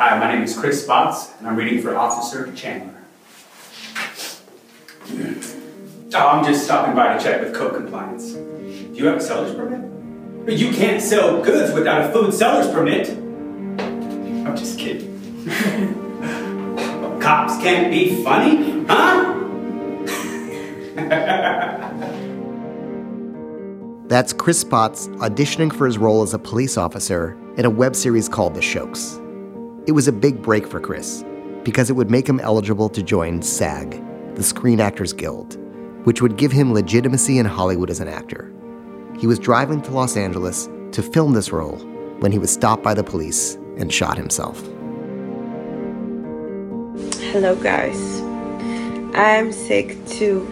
Hi, my name is Chris Spotz, and I'm reading for Officer Chandler. Oh, I'm just stopping by to check with code compliance. Do you have a seller's permit? You can't sell goods without a food seller's permit. I'm just kidding. Cops can't be funny, huh? That's Chris Spotz auditioning for his role as a police officer in a web series called The Shokes. It was a big break for Chris because it would make him eligible to join SAG, the Screen Actors Guild, which would give him legitimacy in Hollywood as an actor. He was driving to Los Angeles to film this role when he was stopped by the police and shot himself. Hello, guys. I'm sick too.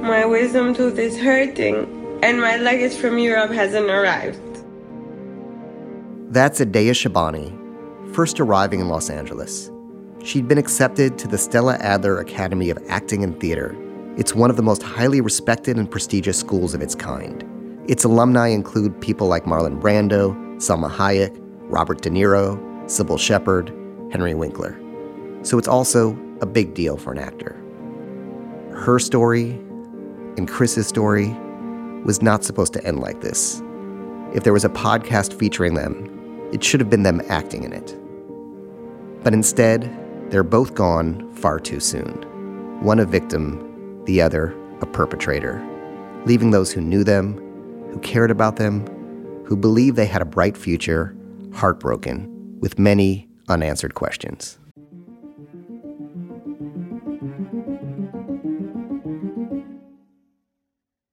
My wisdom tooth is hurting and my luggage from Europe hasn't arrived. That's Adea Shabani, first arriving in Los Angeles. She'd been accepted to the Stella Adler Academy of Acting and Theater. It's one of the most highly respected and prestigious schools of its kind. Its alumni include people like Marlon Brando, Salma Hayek, Robert De Niro, Cybill Shepherd, Henry Winkler. So it's also a big deal for an actor. Her story and Chris's story was not supposed to end like this. If there was a podcast featuring them, it should have been them acting in it. But instead, they're both gone far too soon. One a victim, the other a perpetrator, leaving those who knew them, who cared about them, who believed they had a bright future, heartbroken, with many unanswered questions.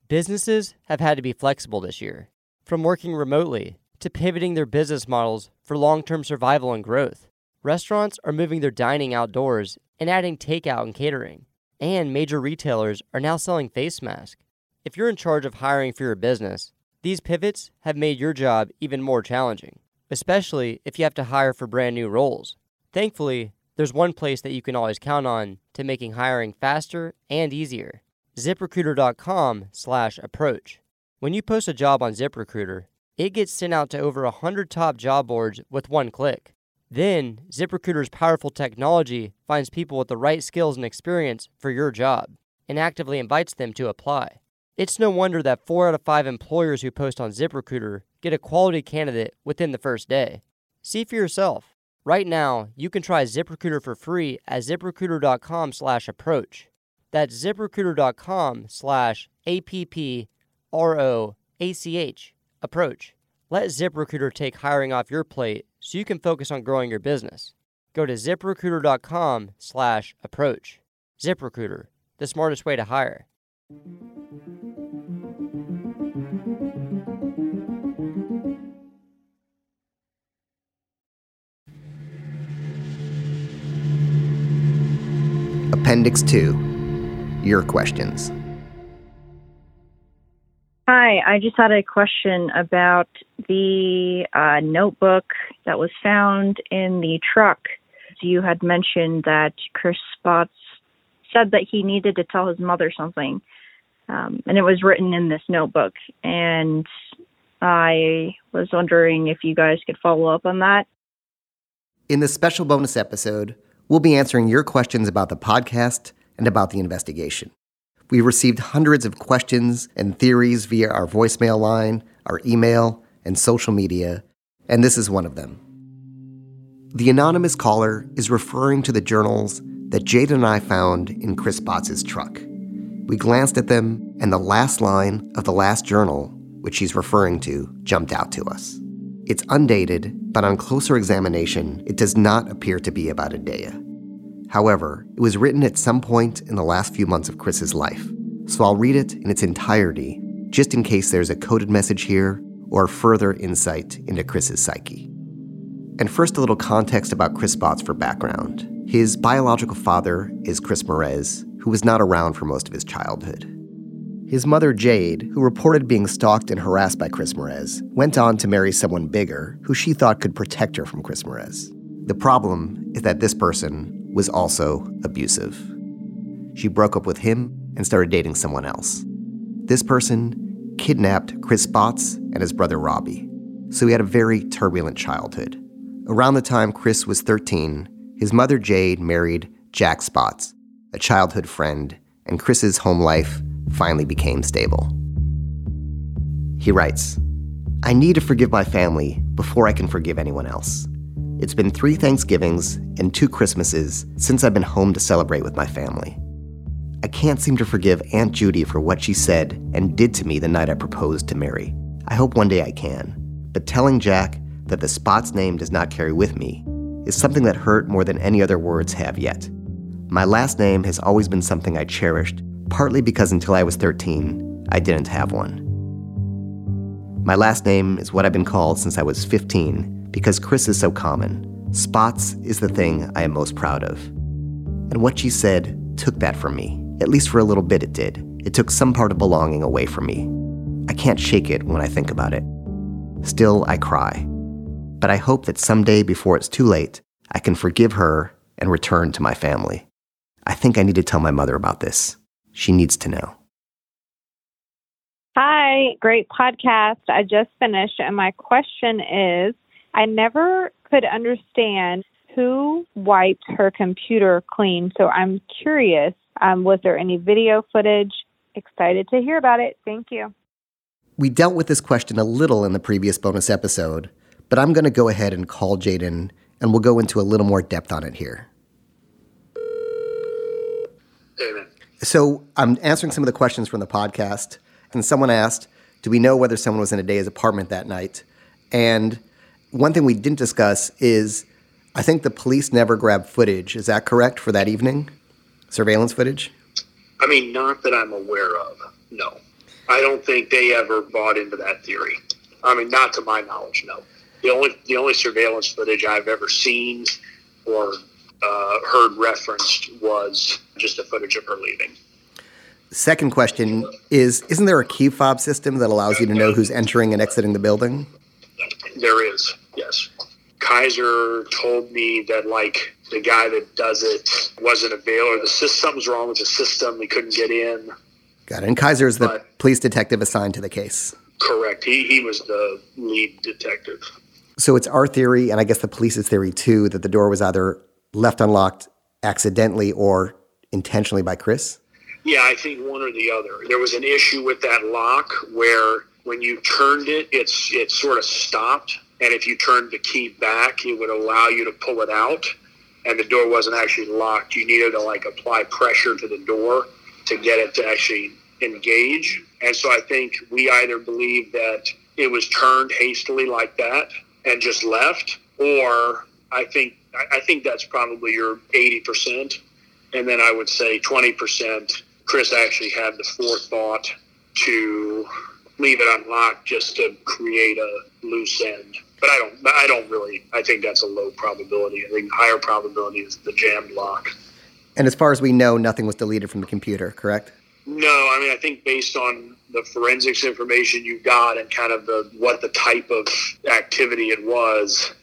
Businesses have had to be flexible this year, from working remotely to pivoting their business models for long term survival and growth. Restaurants are moving their dining outdoors and adding takeout and catering. And major retailers are now selling face masks. If you're in charge of hiring for your business, these pivots have made your job even more challenging, especially if you have to hire for brand new roles. Thankfully, there's one place that you can always count on to making hiring faster and easier ziprecruiter.com slash approach. When you post a job on ZipRecruiter, it gets sent out to over 100 top job boards with one click. Then, ZipRecruiter's powerful technology finds people with the right skills and experience for your job and actively invites them to apply. It's no wonder that 4 out of 5 employers who post on ZipRecruiter get a quality candidate within the first day. See for yourself. Right now, you can try ZipRecruiter for free at ziprecruiter.com/approach. That's ziprecruiter.com slash A-P-P-R-O-A-C-H. Approach. Let ZipRecruiter take hiring off your plate so you can focus on growing your business. Go to ziprecruiter.com slash approach. ZipRecruiter, the smartest way to hire. Appendix 2 your questions. Hi, I just had a question about the uh, notebook that was found in the truck. You had mentioned that Chris Spotz said that he needed to tell his mother something, um, and it was written in this notebook. And I was wondering if you guys could follow up on that. In this special bonus episode, we'll be answering your questions about the podcast and about the investigation. We received hundreds of questions and theories via our voicemail line, our email, and social media, and this is one of them. The anonymous caller is referring to the journals that Jade and I found in Chris Spotz' truck. We glanced at them, and the last line of the last journal, which she's referring to, jumped out to us. It's undated, but on closer examination, it does not appear to be about Adea. However, it was written at some point in the last few months of Chris's life, so I'll read it in its entirety, just in case there's a coded message here or further insight into Chris's psyche. And first, a little context about Chris Spotz for background. His biological father is Chris Morez, who was not around for most of his childhood. His mother, Jade, who reported being stalked and harassed by Chris Morez, went on to marry someone bigger who she thought could protect her from Chris Morez. The problem is that this person was also abusive. She broke up with him and started dating someone else. This person kidnapped Chris Spotz and his brother Robbie, so he had a very turbulent childhood, Around the time Chris was 13, his mother Jade married Jack Spotz, a childhood friend, and Chris's home life finally became stable. He writes, I need to forgive my family before I can forgive anyone else. It's been three Thanksgivings and two Christmases since I've been home to celebrate with my family. I can't seem to forgive Aunt Judy for what she said and did to me the night I proposed to Mary. I hope one day I can, but telling Jack that the Spotz name does not carry with me is something that hurt more than any other words have yet. My last name has always been something I cherished, partly because until I was 13, I didn't have one. My last name is what I've been called since I was 15 because Chris is so common. Spotz is the thing I am most proud of. And what she said took that from me. At least for a little bit, it did. It took some part of belonging away from me. I can't shake it when I think about it. Still, I cry. But I hope that someday before it's too late, I can forgive her and return to my family. I think I need to tell my mother about this. She needs to know. Hi, great podcast. I just finished, and my question is I never could understand who wiped her computer clean. So I'm curious um, was there any video footage? Excited to hear about it. Thank you. We dealt with this question a little in the previous bonus episode, but I'm going to go ahead and call Jaden and we'll go into a little more depth on it here. David. So I'm answering some of the questions from the podcast and someone asked, Do we know whether someone was in Adea's apartment that night? And one thing we didn't discuss is I think the police never grabbed footage. Is that correct for that evening? Surveillance footage? I mean, not that I'm aware of. No. I don't think they ever bought into that theory. I mean, not to my knowledge, no. The only the only surveillance footage I've ever seen or uh, heard referenced was just the footage of her leaving. Second question is Isn't there a key fob system that allows you to know who's entering and exiting the building? There is, yes. Kaiser told me that, like, the guy that does it wasn't available. The system, something's wrong with the system. He couldn't get in. Got it. And Kaiser is the But- police detective assigned to the case. Correct. He, he was the lead detective. So it's our theory, and I guess the police's theory too, that the door was either left unlocked accidentally or intentionally by Chris. Yeah, I think one or the other. There was an issue with that lock where when you turned it, it's it sort of stopped, and if you turned the key back, it would allow you to pull it out, and the door wasn't actually locked. You needed to like apply pressure to the door to get it to actually engage. And so I think we either believe that it was turned hastily like that and just left, or I think I think that's probably your eighty percent and then I would say 20%. Chris actually had the forethought to leave it unlocked just to create a loose end. But I don't. I don't really. I think that's a low probability. I think higher probability is the jammed lock. And as far as we know, nothing was deleted from the computer, correct? No, I mean I think based on the forensics information you got and kind of the what the type of activity it was,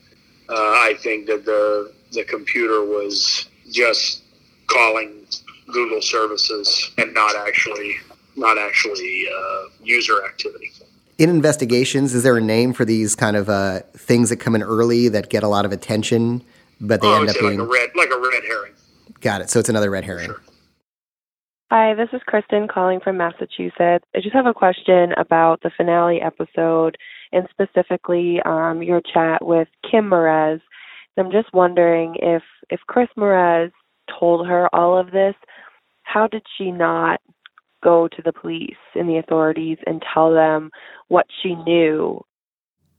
uh, I think that the the computer was just calling Google services and not actually not actually uh, user activity. In investigations, is there a name for these kind of uh, things that come in early that get a lot of attention, but they Oh, end up say being like a red like a red herring. got it? So it's another red herring. Sure. Hi, this is Kristen calling from Massachusetts. I just have a question about the finale episode and specifically um, your chat with Kim Merez. I'm just wondering if if Chris Merez told her all of this, how did she not go to the police and the authorities and tell them what she knew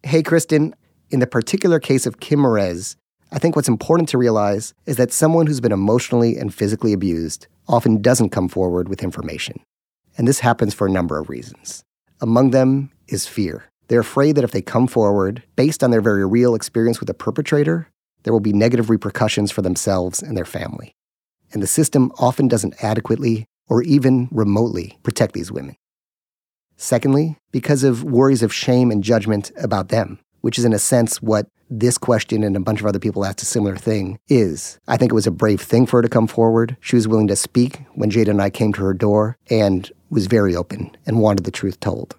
Hey, Kristen, in the particular case of Kim Merez, I think what's important to realize is that someone who's been emotionally and physically abused often doesn't come forward with information. And this happens for a number of reasons. Among them is fear. They're afraid that if they come forward based on their very real experience with the perpetrator, there will be negative repercussions for themselves and their family. And the system often doesn't adequately or even remotely protect these women. Secondly, because of worries of shame and judgment about them, which is in a sense what this question and a bunch of other people asked a similar thing is. I think it was a brave thing for her to come forward. She was willing to speak when Jada and I came to her door and was very open and wanted the truth told.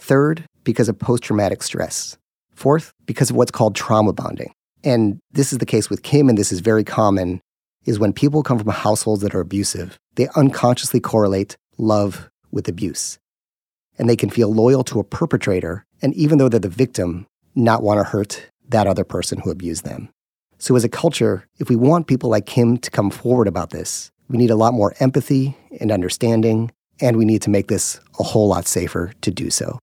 Third, because of post traumatic stress. Fourth, because of what's called trauma bonding. and this is the case with Kim, and this is very common, is when people come from households that are abusive, they unconsciously correlate love with abuse. And they can feel loyal to a perpetrator, and even though they're the victim, not want to hurt that other person who abused them. So, as a culture, if we want people like him to come forward about this, we need a lot more empathy and understanding, and we need to make this a whole lot safer to do so.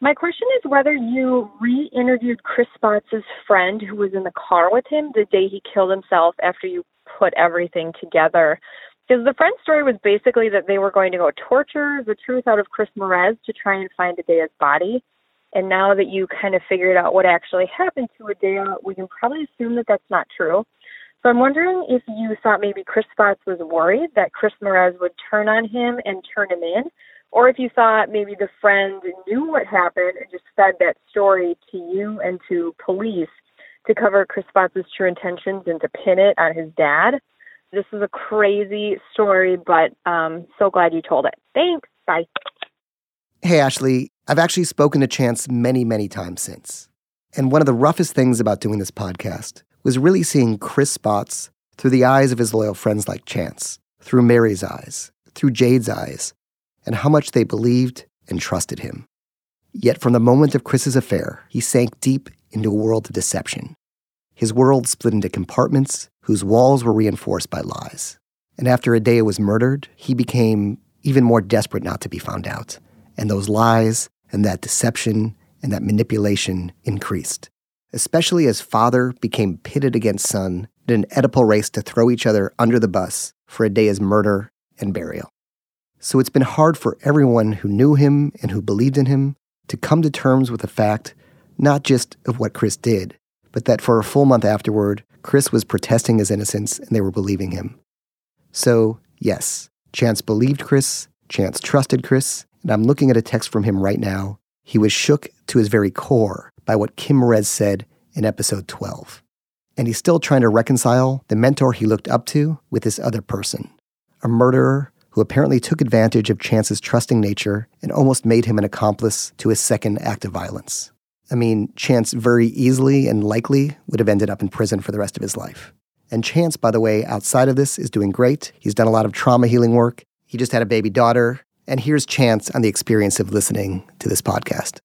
My question whether you re interviewed Chris Spotz' friend who was in the car with him the day he killed himself after you put everything together. Because the friend's story was basically that they were going to go torture the truth out of Chris Merez to try and find Adea's body. And now that you kind of figured out what actually happened to Adea, we can probably assume that that's not true. So I'm wondering if you thought maybe Chris Spotz was worried that Chris Merez would turn on him and turn him in, or if you thought maybe the friend knew what happened and just fed that story to you and to police to cover Chris Spotz' true intentions and to pin it on his dad. This is a crazy story, but um, so glad you told it. Thanks. Bye. Hey, Ashley. I've actually spoken to Chance many, many times since. And one of the roughest things about doing this podcast was really seeing Chris Spotz through the eyes of his loyal friends like Chance, through Mary's eyes, through Jade's eyes, and how much they believed and trusted him. Yet from the moment of Chris's affair, he sank deep into a world of deception. His world split into compartments whose walls were reinforced by lies. And after Adea was murdered, he became even more desperate not to be found out. And those lies and that deception and that manipulation increased, especially as father became pitted against son in an Oedipal race to throw each other under the bus for Adea's murder and burial. So it's been hard for everyone who knew him and who believed in him to come to terms with the fact not just of what Chris did, but that for a full month afterward, Chris was protesting his innocence and they were believing him. So, yes, Chance believed Chris, Chance trusted Chris, and I'm looking at a text from him right now. He was shook to his very core by what Kim Merez said in episode 12. And he's still trying to reconcile the mentor he looked up to with this other person, a murderer who apparently took advantage of Chance's trusting nature and almost made him an accomplice to his second act of violence. I mean, Chance very easily and likely would have ended up in prison for the rest of his life. And Chance, by the way, outside of this, is doing great. He's done a lot of trauma healing work. He just had a baby daughter. And here's Chance on the experience of listening to this podcast.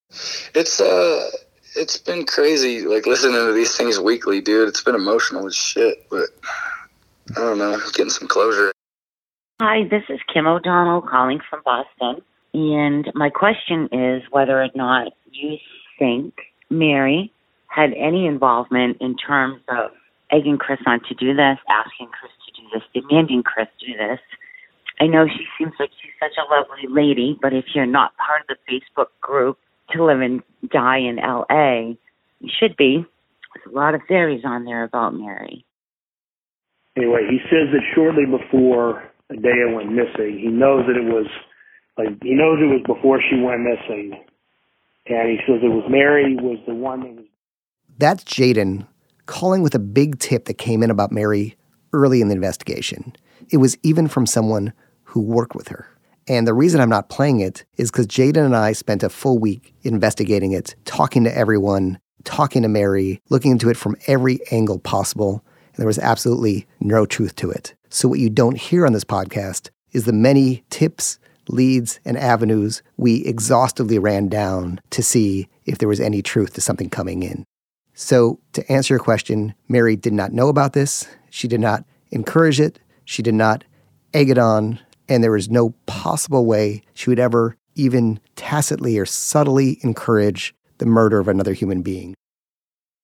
It's uh it's been crazy, like listening to these things weekly, dude. It's been emotional as shit, but I don't know, getting some closure. Hi, this is Kim O'Donnell calling from Boston. And my question is whether or not you think Mary had any involvement in terms of egging Chris on to do this, asking Chris to do this, demanding Chris do this. I know she seems like she's such a lovely lady, but if you're not part of the Facebook group to live and die in LA, you should be. There's a lot of theories on there about Mary. Anyway, he says that shortly before Adea went missing. He knows that it was like he knows it was before she went missing, and he says it was Mary was the one that was. That's Jaden calling with a big tip that came in about Mary early in the investigation. It was even from someone who worked with her. And the reason I'm not playing it is because Jaden and I spent a full week investigating it, talking to everyone, talking to Mary, looking into it from every angle possible. And there was absolutely no truth to it. So, what you don't hear on this podcast is the many tips, leads, and avenues we exhaustively ran down to see if there was any truth to something coming in. So, to answer your question, Mary did not know about this. She did not encourage it. She did not egg it on. And there was no possible way she would ever even tacitly or subtly encourage the murder of another human being.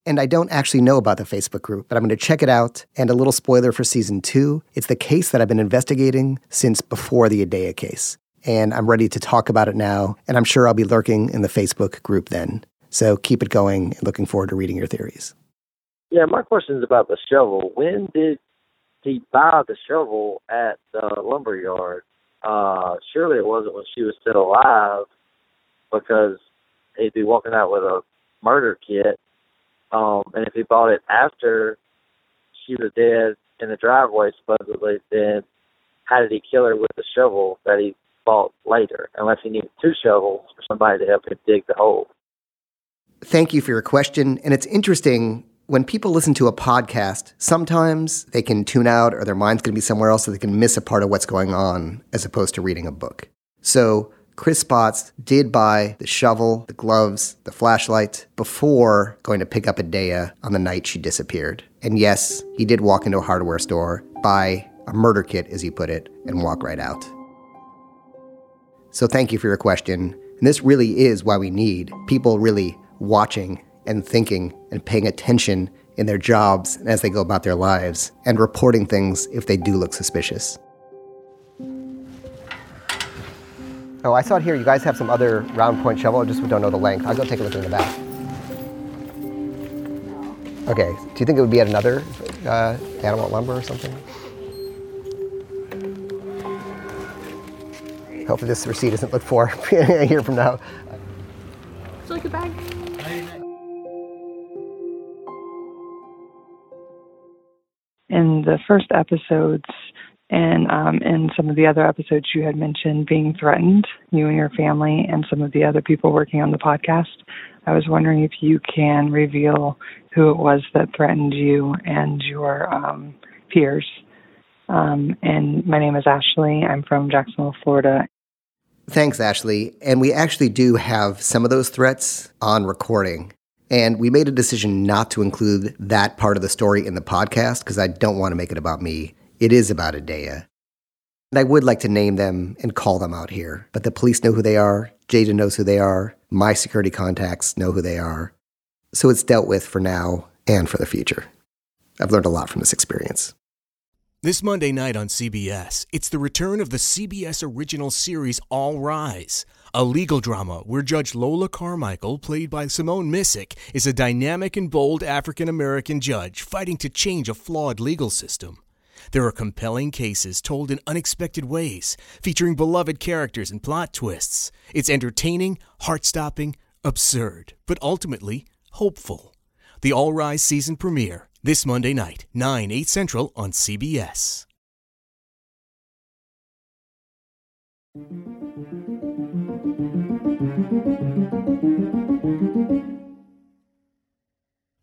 And I don't actually know about the Facebook group, but I'm going to check it out. And a little spoiler for season two it's the case that I've been investigating since before the Adea case. And I'm ready to talk about it now. And I'm sure I'll be lurking in the Facebook group then. So keep it going and looking forward to reading your theories. Yeah, my question is about the shovel. When did he buy the shovel at the lumber yard? Uh, surely it wasn't when she was still alive because he'd be walking out with a murder kit um, and if he bought it after she was dead in the driveway, supposedly, then how did he kill her with the shovel that he bought later? Unless he needed two shovels for somebody to help him dig the hole. Thank you for your question. And it's interesting when people listen to a podcast, sometimes they can tune out or their mind's going to be somewhere else so they can miss a part of what's going on as opposed to reading a book. So Chris Spotz did buy the shovel, the gloves, the flashlight before going to pick up Adea on the night she disappeared. And yes, he did walk into a hardware store, buy a murder kit, as he put it, and walk right out. So thank you for your question. And this really is why we need people really watching and thinking and paying attention in their jobs and as they go about their lives and reporting things if they do look suspicious. Oh, I saw it here. You guys have some other round point shovel. I just don't know the length. I'll go take a look in the back. Okay. Do you think it would be at another uh, animal lumber or something? Hopefully this receipt isn't looked for a year from now. Would you like a bag? in the first episodes and um, in some of the other episodes you had mentioned being threatened, you and your family and some of the other people working on the podcast. I was wondering if you can reveal who it was that threatened you and your um, peers. Um, and my name is Ashley. I'm from Jacksonville, Florida. Thanks, Ashley. And we actually do have some of those threats on recording. And we made a decision not to include that part of the story in the podcast because I don't want to make it about me. It is about Adea. And I would like to name them and call them out here, but the police know who they are. Jada knows who they are. My security contacts know who they are. So it's dealt with for now and for the future. I've learned a lot from this experience. This Monday night on CBS, it's the return of the CBS original series All Rise, a legal drama where Judge Lola Carmichael, played by Simone Missick, is a dynamic and bold African American judge fighting to change a flawed legal system. There are compelling cases told in unexpected ways, featuring beloved characters and plot twists. It's entertaining, heart stopping, absurd, but ultimately hopeful. The All Rise season premiere this Monday night, 9, 8 Central on CBS.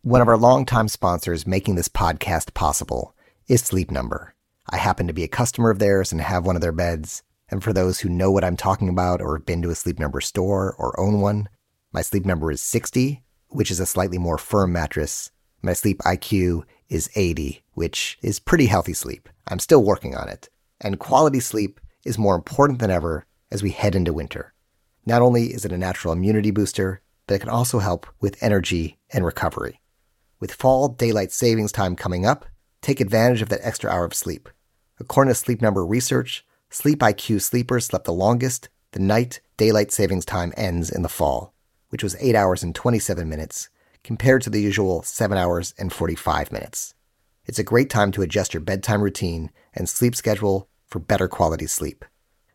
One of our longtime sponsors making this podcast possible is Sleep Number. I happen to be a customer of theirs and have one of their beds. And for those who know what I'm talking about or have been to a Sleep Number store or own one, my sleep number is 60, which is a slightly more firm mattress. My sleep IQ is 80, which is pretty healthy sleep. I'm still working on it. And quality sleep is more important than ever as we head into winter. Not only is it a natural immunity booster, but it can also help with energy and recovery. With fall daylight savings time coming up, take advantage of that extra hour of sleep. According to Sleep Number research, Sleep IQ sleepers slept the longest the night daylight savings time ends in the fall, which was 8 hours and 27 minutes, compared to the usual 7 hours and 45 minutes. It's a great time to adjust your bedtime routine and sleep schedule for better quality sleep.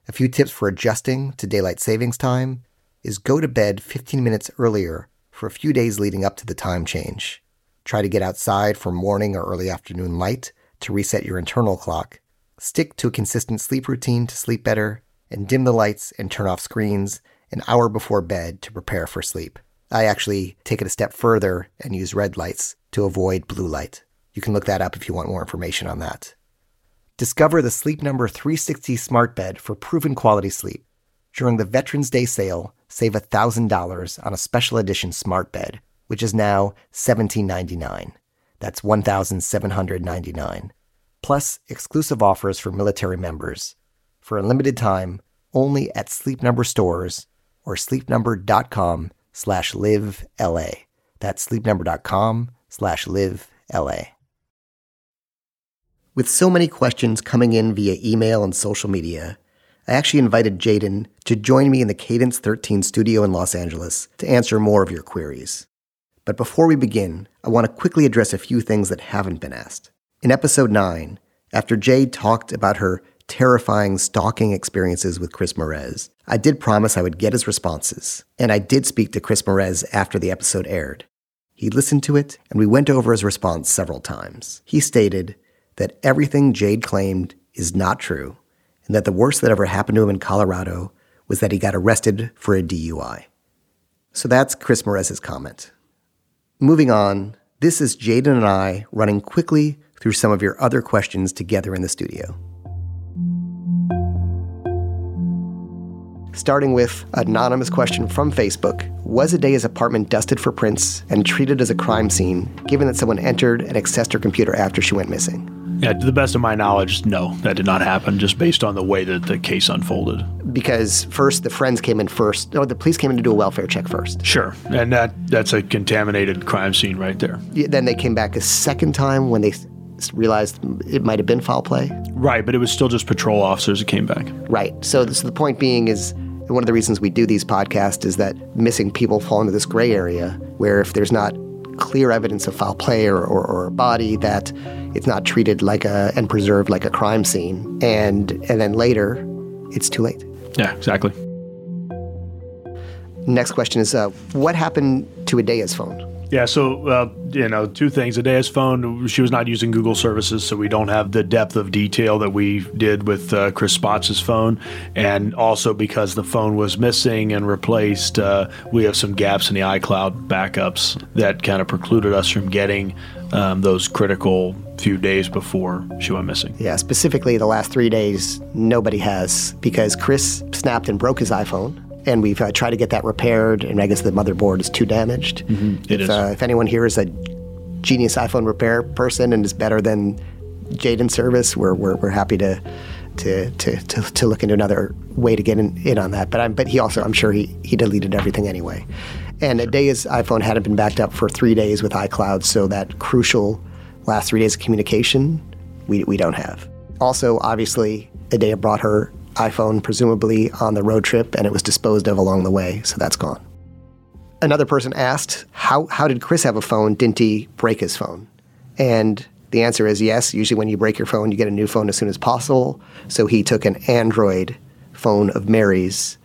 A few tips for adjusting to daylight savings time is go to bed 15 minutes earlier for a few days leading up to the time change. Try to get outside for morning or early afternoon light to reset your internal clock. Stick to a consistent sleep routine to sleep better, and dim the lights and turn off screens an hour before bed to prepare for sleep. I actually take it a step further and use red lights to avoid blue light. You can look that up if you want more information on that. Discover the Sleep Number 360 smart bed for proven quality sleep. During the Veterans Day sale, save $1,000 on a special edition smart bed which is now $17.99. That's 1,799. Plus exclusive offers for military members. For a limited time, only at Sleep Number stores or sleepnumber.com slash live LA. That's sleepnumber.com slash live LA. With so many questions coming in via email and social media, I actually invited Jaden to join me in the Cadence 13 studio in Los Angeles to answer more of your queries. But before we begin, I want to quickly address a few things that haven't been asked. In episode 9, after Jade talked about her terrifying stalking experiences with Chris Morez, I did promise I would get his responses, and I did speak to Chris Morez after the episode aired. He listened to it, and we went over his response several times. He stated that everything Jade claimed is not true, and that the worst that ever happened to him in Colorado was that he got arrested for a DUI. So that's Chris Morez's comment. Moving on, This is Jaden and I running quickly through some of your other questions together in the studio. Starting with anonymous question from Facebook Was Adea's apartment dusted for prints and treated as a crime scene, given that someone entered and accessed her computer after she went missing? Yeah, to the best of my knowledge, no, that did not happen, just based on the way that the case unfolded. Because first the friends came in first. No, the police came in to do a welfare check first. Sure, and that that's a contaminated crime scene right there. Yeah, Then they came back a second time when they realized it might have been foul play. Right, but it was still just patrol officers that came back. Right. So, so the point being is one of the reasons we do these podcasts is that missing people fall into this gray area where if there's not clear evidence of foul play or, or, or a body that it's not treated like a and preserved like a crime scene and and then later it's too late. Yeah, exactly. Next question is uh, what happened to Adea's phone? Yeah, so uh, you know, two things. Adea's phone, she was not using Google services, so we don't have the depth of detail that we did with uh, Chris Spotz' phone, and also because the phone was missing and replaced, uh, we have some gaps in the iCloud backups that kind of precluded us from getting um, those critical few days before she went missing. Yeah, specifically the last three days, nobody has because Chris snapped and broke his iPhone. And we've uh, tried to get that repaired, and I guess the motherboard is too damaged. It if, is. Uh, if anyone here is a genius iPhone repair person and is better than Jaden's service, we're, we're, we're happy to, to, to, to, to look into another way to get in, in on that. But, I'm, but he also, I'm sure he, he deleted everything anyway. And Adea's iPhone hadn't been backed up for three days with iCloud, so that crucial last three days of communication we, we don't have. Also, obviously, Adea brought her iPhone presumably on the road trip and it was disposed of along the way, so that's gone. Another person asked, how, how did Chris have a phone? Didn't he break his phone? And the answer is yes. Usually, when you break your phone, you get a new phone as soon as possible. So he took an Android phone of Mary's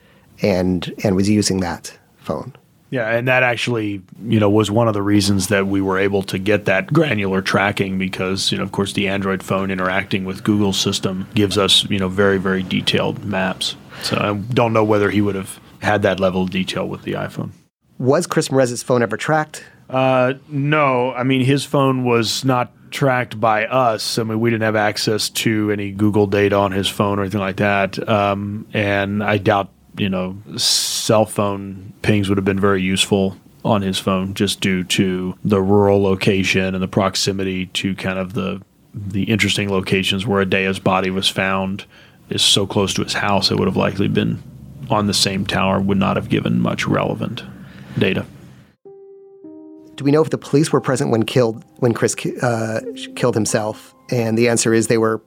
and, and was using that phone. Yeah, and that actually, you know, was one of the reasons that we were able to get that granular tracking because, you know, of course, the Android phone interacting with Google's system gives us, you know, very, very detailed maps. So I don't know whether he would have had that level of detail with the iPhone. Was Chris Merez's phone ever tracked? Uh, no, I mean, his phone was not tracked by us. I mean, we didn't have access to any Google data on his phone or anything like that. Um, and I doubt, you know, cell phone pings would have been very useful on his phone just due to the rural location and the proximity to kind of the the interesting locations where Adea's body was found is so close to his house it would have likely been on the same tower would not have given much relevant data. Do we know if the police were present when killed when Chris uh, killed himself? And the answer is they were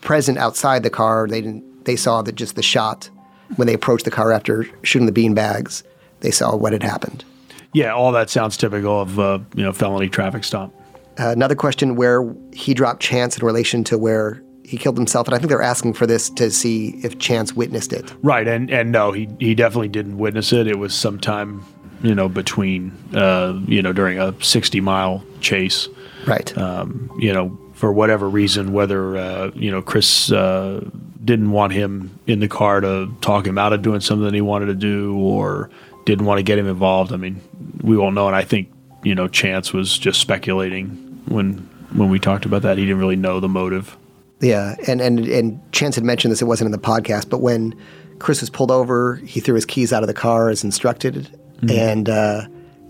present outside the car. They didn't. They saw that just the shot when they approached the car after shooting the bean bags. They saw what had happened. Yeah, all that sounds typical of uh, you know felony traffic stop. Uh, another question where he dropped Chance in relation to where he killed himself, and I think they're asking for this to see if Chance witnessed it. Right, and and no, he he definitely didn't witness it. It was sometime you know between uh, you know during a sixty mile chase. Right. Um, you know for whatever reason, whether uh, you know Chris uh, didn't want him in the car to talk him out of doing something he wanted to do, or didn't want to get him involved. I mean, we won't know. And I think you know Chance was just speculating when when we talked about that. He didn't really know the motive. Yeah, and and and Chance had mentioned this. It wasn't in the podcast, but when Chris was pulled over, he threw his keys out of the car as instructed, and uh,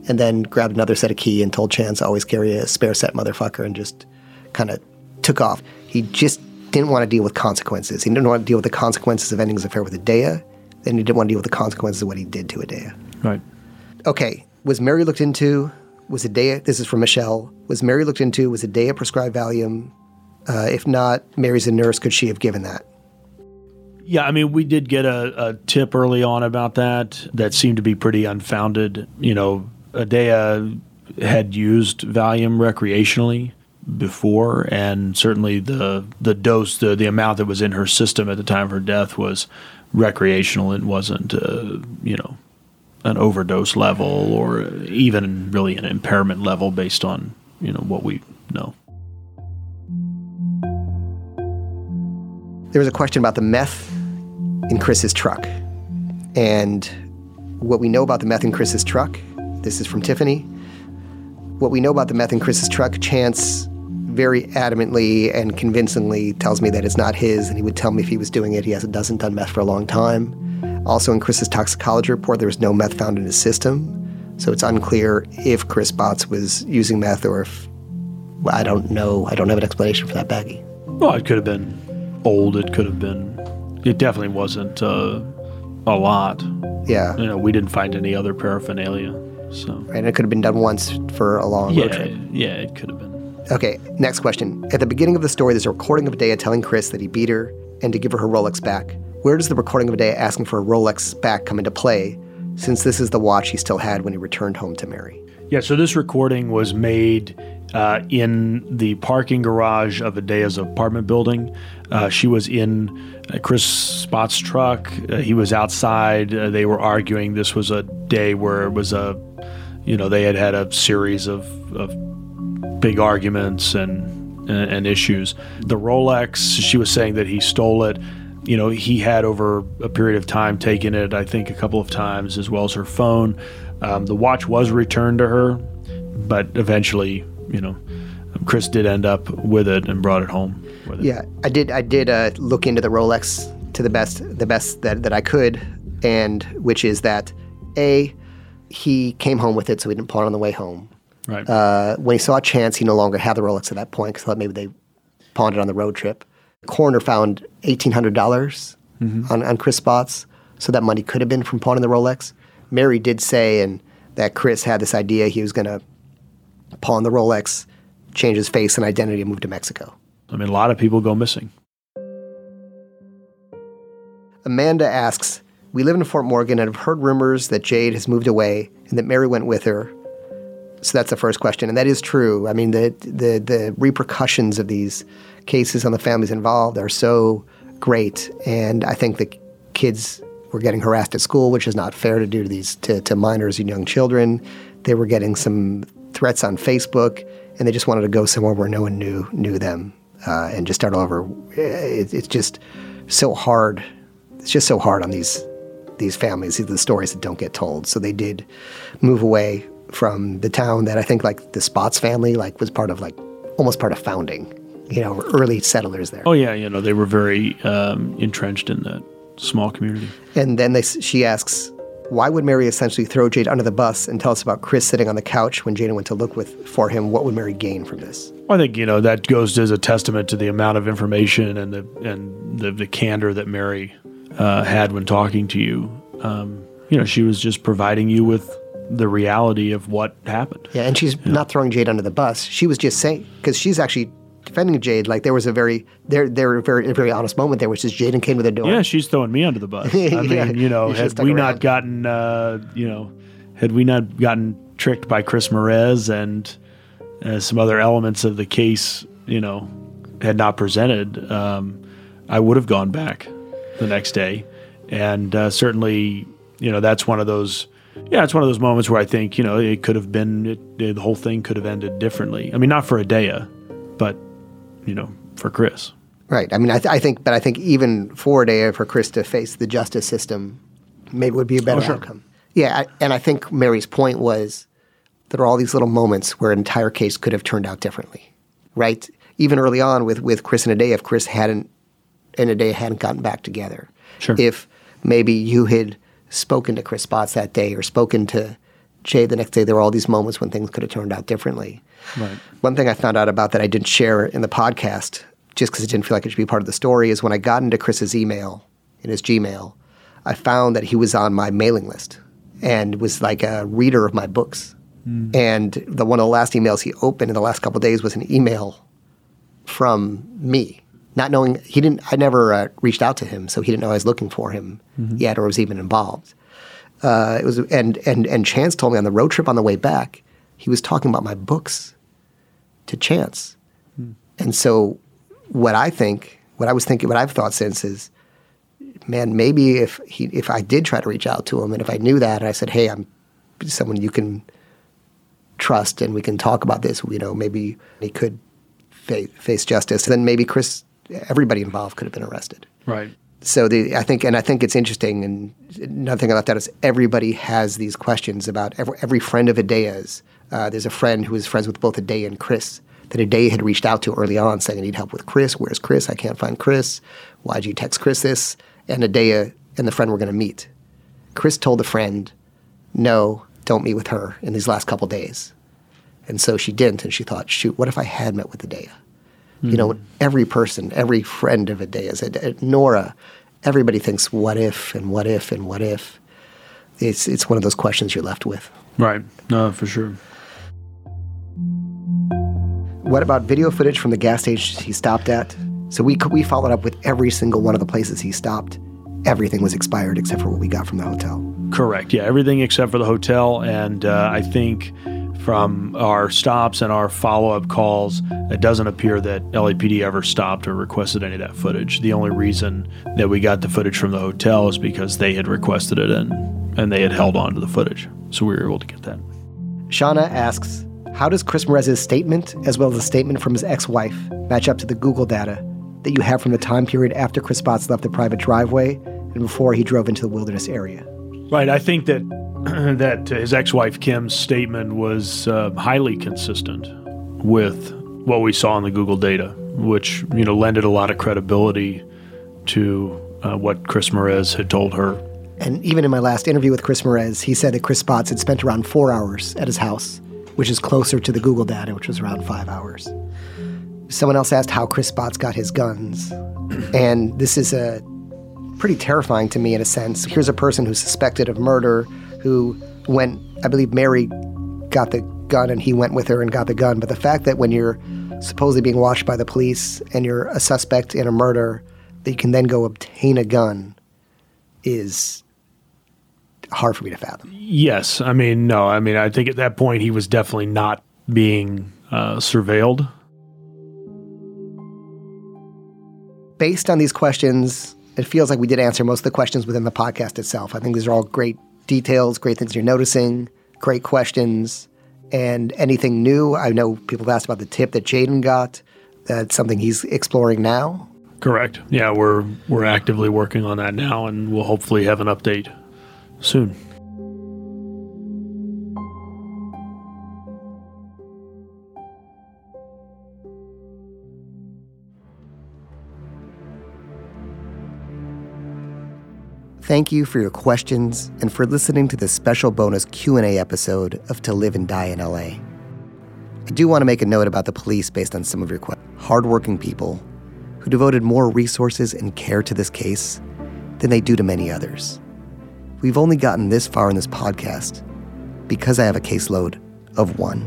and then grabbed another set of key and told Chance always carry a spare set, motherfucker, and just kind of took off. He just didn't want to deal with consequences. He didn't want to deal with the consequences of ending his affair with Adea, and he didn't want to deal with the consequences of what he did to Adea. Right. Okay, was Mary looked into? Was Adea? This is from Michelle. Was Mary looked into? Was Adea prescribed Valium? Uh, if not, Mary's a nurse. Could she have given that? Yeah, I mean, we did get a, a tip early on about that that seemed to be pretty unfounded. You know, Adea had used Valium recreationally before, and certainly the the dose, the the amount that was in her system at the time of her death was recreational. It wasn't, uh, you know, an overdose level or even really an impairment level based on you know what we know. There was a question about the meth in Chris's truck. And what we know about the meth in Chris's truck, this is from Tiffany. what we know about the meth in Chris's truck, Chance very adamantly and convincingly tells me that it's not his, and he would tell me if he was doing it. He hasn't doesn't done meth for a long time. Also, in Chris's toxicology report, there was no meth found in his system, so it's unclear if Chris Botts was using meth or if I don't know. I don't have an explanation for that baggie. Well, it could have been old. It could have been. It definitely wasn't uh, a lot. Yeah. You know, we didn't find any other paraphernalia. So. Right, and it could have been done once for a long road trip. yeah, it could have been. Okay, next question. At the beginning of the story, there's a recording of Dea telling Chris that he beat her and to give her her Rolex back. Where does the recording of Dea asking for a Rolex back come into play, since this is the watch he still had when he returned home to Mary? Yeah, so this recording was made uh, in the parking garage of Adea's apartment building. Uh, she was in uh, Chris Spot's truck. Uh, he was outside. Uh, they were arguing. This was a day where it was a, you know, they had had a series of, of big arguments and, and issues. The Rolex, she was saying that he stole it. You know, he had over a period of time taken it, I think, a couple of times, as well as her phone. Um, the watch was returned to her, but eventually, you know, Chris did end up with it and brought it home. It. Yeah, I did. I did uh, look into the Rolex to the best, the best that, that I could, and which is that a he came home with it, so he didn't pawn it on the way home. Right. Uh, when he saw a Chance, he no longer had the Rolex at that point because thought maybe they pawned it on the road trip. The coroner found eighteen hundred dollars Mhm. on, on Chris Spotz, so that money could have been from pawning the Rolex. Mary did say, and that Chris had this idea he was going to pawn the Rolex, change his face and identity, and move to Mexico. I mean, a lot of people go missing. Amanda asks, We live in Fort Morgan and have heard rumors that Jade has moved away and that Mary went with her. So that's the first question. And that is true. I mean, the, the, the repercussions of these cases on the families involved are so great. And I think the kids were getting harassed at school, which is not fair to do to these to, to minors and young children. They were getting some threats on Facebook, and they just wanted to go somewhere where no one knew knew them uh, and just start over. It, it's just so hard. It's just so hard on these these families, These the stories that don't get told. So they did move away from the town that I think like the Spotz family like was part of like almost part of founding. You know, early settlers there. Oh yeah, you know they were very um, entrenched in that small community. And then they, she asks, why would Mary essentially throw Jade under the bus and tell us about Chris sitting on the couch when Jada went to look with for him? What would Mary gain from this? I think you know that goes as a testament to the amount of information and the and the, the candor that Mary uh, had when talking to you. Um, you know, she was just providing you with the reality of what happened. Yeah, and she's not throwing Jade under the bus. She was just saying because she's actually defending Jade. Like there was a very there there were a very a very honest moment there, which is Jaden came to the door. Yeah, she's throwing me under the bus. I mean, you know, you had we around. not gotten, uh, you know, had we not gotten tricked by Chris Morez and uh, some other elements of the case, you know, had not presented, um, I would have gone back the next day, and uh, certainly, you know, that's one of those. Yeah, it's one of those moments where I think you know it could have been it, the whole thing could have ended differently. I mean, not for Adea, but you know, for Chris. Right. I mean, I, th- I think, but I think even for a day for Chris to face the justice system, maybe would be a better Oh, sure. outcome. Yeah, I, and I think Mary's point was there are all these little moments where an entire case could have turned out differently, right? Even early on with with Chris and Adea, if Chris hadn't and Adea hadn't gotten back together, Sure. if maybe you had spoken to Chris Spotz that day or spoken to Jay the next day, there were all these moments when things could have turned out differently. Right. One thing I found out about that I didn't share in the podcast, just because it didn't feel like it should be part of the story, is when I got into Chris's email, in his Gmail, I found that he was on my mailing list and was like a reader of my books. Hmm. And the one of the last emails he opened in the last couple of days was an email from me, not knowing he didn't. I never uh, reached out to him, so he didn't know I was looking for him Mhm. yet or was even involved. Uh, it was and and and Chance told me on the road trip on the way back, he was talking about my books to Chance, and so what I think, what I was thinking, what I've thought since is, man, maybe if he if I did try to reach out to him and if I knew that and I said, hey, I'm someone you can trust and we can talk about this, you know, maybe he could fa- face justice. Then maybe Chris, everybody involved could have been arrested. Right. So the I think and I think it's interesting and another thing I left out is everybody has these questions about every, every friend of Adea's uh, there's a friend who is friends with both Adea and Chris that Adea had reached out to early on saying, I need help with Chris. Where's Chris? I can't find Chris. Why'd you text Chris this? And Adea and the friend were going to meet. Chris told the friend, no, don't meet with her in these last couple days. And so she didn't, and she thought, shoot, what if I had met with Adea? Mm-hmm. You know, hmm. every person, every friend of a day is Adea's, Nora, everybody thinks, what if, and what if, and what if. It's, it's one of those questions you're left with. Right. No, for sure. What about video footage from the gas station he stopped at? So we, we followed up with every single one of the places he stopped. Everything was expired except for what we got from the hotel. Correct. Yeah, everything except for the hotel. And uh, I think from our stops and our follow up calls, it doesn't appear that LAPD ever stopped or requested any of that footage. The only reason that we got the footage from the hotel is because they had requested it and, and they had held on to the footage. So we were able to get that. Shauna asks How does Chris Merez's statement, as well as the statement from his ex wife, match up to the Google data that you have from the time period after Chris Spotz left the private driveway and before he drove into the wilderness area? Right. I think that that his ex-wife Kim's statement was uh, highly consistent with what we saw in the Google data, which you know lended a lot of credibility to uh, what Chris Merez had told her. And even in my last interview with Chris Merez, he said that Chris Spotz had spent around four hours at his house, which is closer to the Google data, which was around five hours. Someone else asked how Chris Spotz got his guns, and this is a pretty terrifying to me in a sense. Here's a person who's suspected of murder, who went, I believe Mary got the gun and he went with her and got the gun. But the fact that when you're supposedly being watched by the police and you're a suspect in a murder, that you can then go obtain a gun is hard for me to fathom. Yes. I mean, no. I mean, I think at that point he was definitely not being uh, surveilled. Based on these questions, it feels like we did answer most of the questions within the podcast itself. I think these are all great details, great things you're noticing, great questions, and anything new. I know people have asked about the tip that Jaden got. That's something he's exploring now. Correct. Yeah, we're we're actively working on that now, and we'll hopefully have an update soon. Thank you for your questions and for listening to this special bonus Q&A episode of To Live and Die in LA. I do want to make a note about the police based on some of your questions. Hardworking people who devoted more resources and care to this case than they do to many others. We've only gotten this far in this podcast because I have a caseload of one,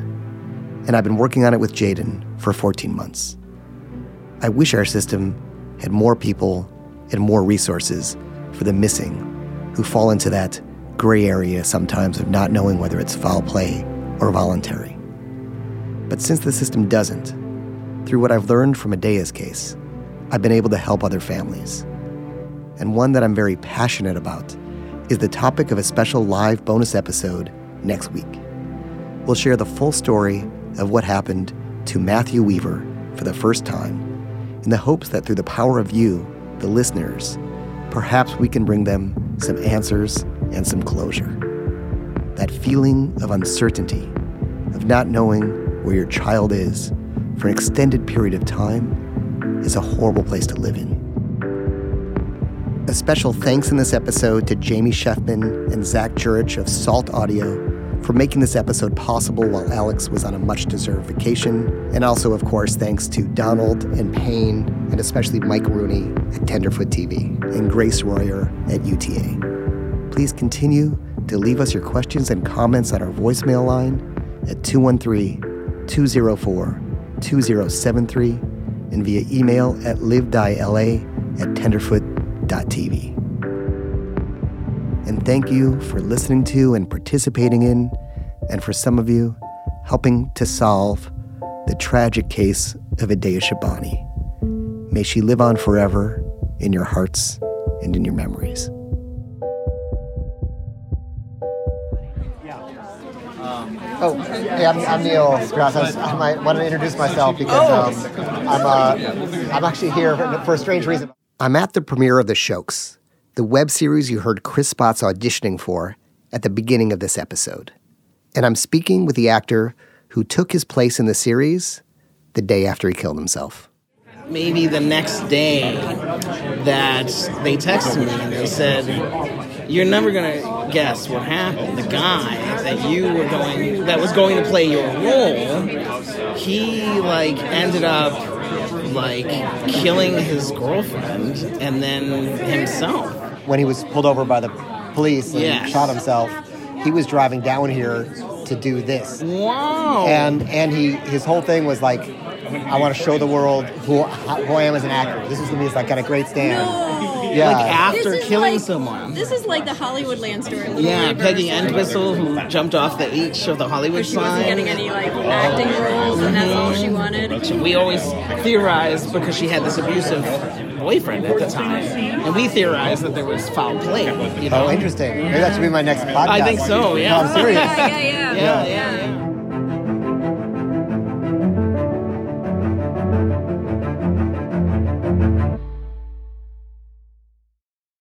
and I've been working on it with Jaden for 14 months. I wish our system had more people and more resources for the missing, who fall into that gray area sometimes of not knowing whether it's foul play or voluntary. But since the system doesn't, through what I've learned from Adea's case, I've been able to help other families. And one that I'm very passionate about is the topic of a special live bonus episode next week. We'll share the full story of what happened to Matthew Weaver for the first time in the hopes that through the power of you, the listeners, perhaps we can bring them some answers and some closure. That feeling of uncertainty, of not knowing where your child is for an extended period of time, is a horrible place to live in. A special thanks in this episode to Jamie Sheffman and Zach Jurich of Salt Audio for making this episode possible while Alex was on a much deserved vacation. And also, of course, thanks to Donald and Payne, and especially Mike Rooney at Tenderfoot TV and Grace Royer at UTA. Please continue to leave us your questions and comments on our voicemail line at 213 204 2073 and via email at livediela at tenderfoot.tv. Thank you for listening to and participating in, and for some of you, helping to solve the tragic case of Adea Shabani. May she live on forever in your hearts and in your memories. Oh, hey, I'm, I'm Neil Strauss. I, I want to introduce myself because um, I'm, uh, I'm actually here for, for a strange reason. I'm at the premiere of The Shokes, the web series you heard Chris Spotz auditioning for at the beginning of this episode. And I'm speaking with the actor who took his place in the series the day after he killed himself. maybe the next day that they texted me and they said, You're never gonna guess what happened. The guy that you were going that was going to play your role, he like ended up like killing his girlfriend and then himself. When he was pulled over by the police and Yes. shot himself, he was driving down here to do this. Wow. And and he his whole thing was like, I want to show the world who who I am as an actor. This is gonna be like got a great stand. Yeah. Like after killing like- someone. This is like the Hollywood land story. Yeah, Peggy Entwistle, who jumped off the H of the Hollywood She wasn't getting any like acting roles, and that's all she mm-hmm. wanted. We always theorized because she had this abusive boyfriend at the time, and we theorized that there was foul play. You know? Oh, interesting. Maybe that should be my next podcast. I think so. Yeah. No, I'm serious. Yeah, yeah, yeah. yeah, yeah, yeah.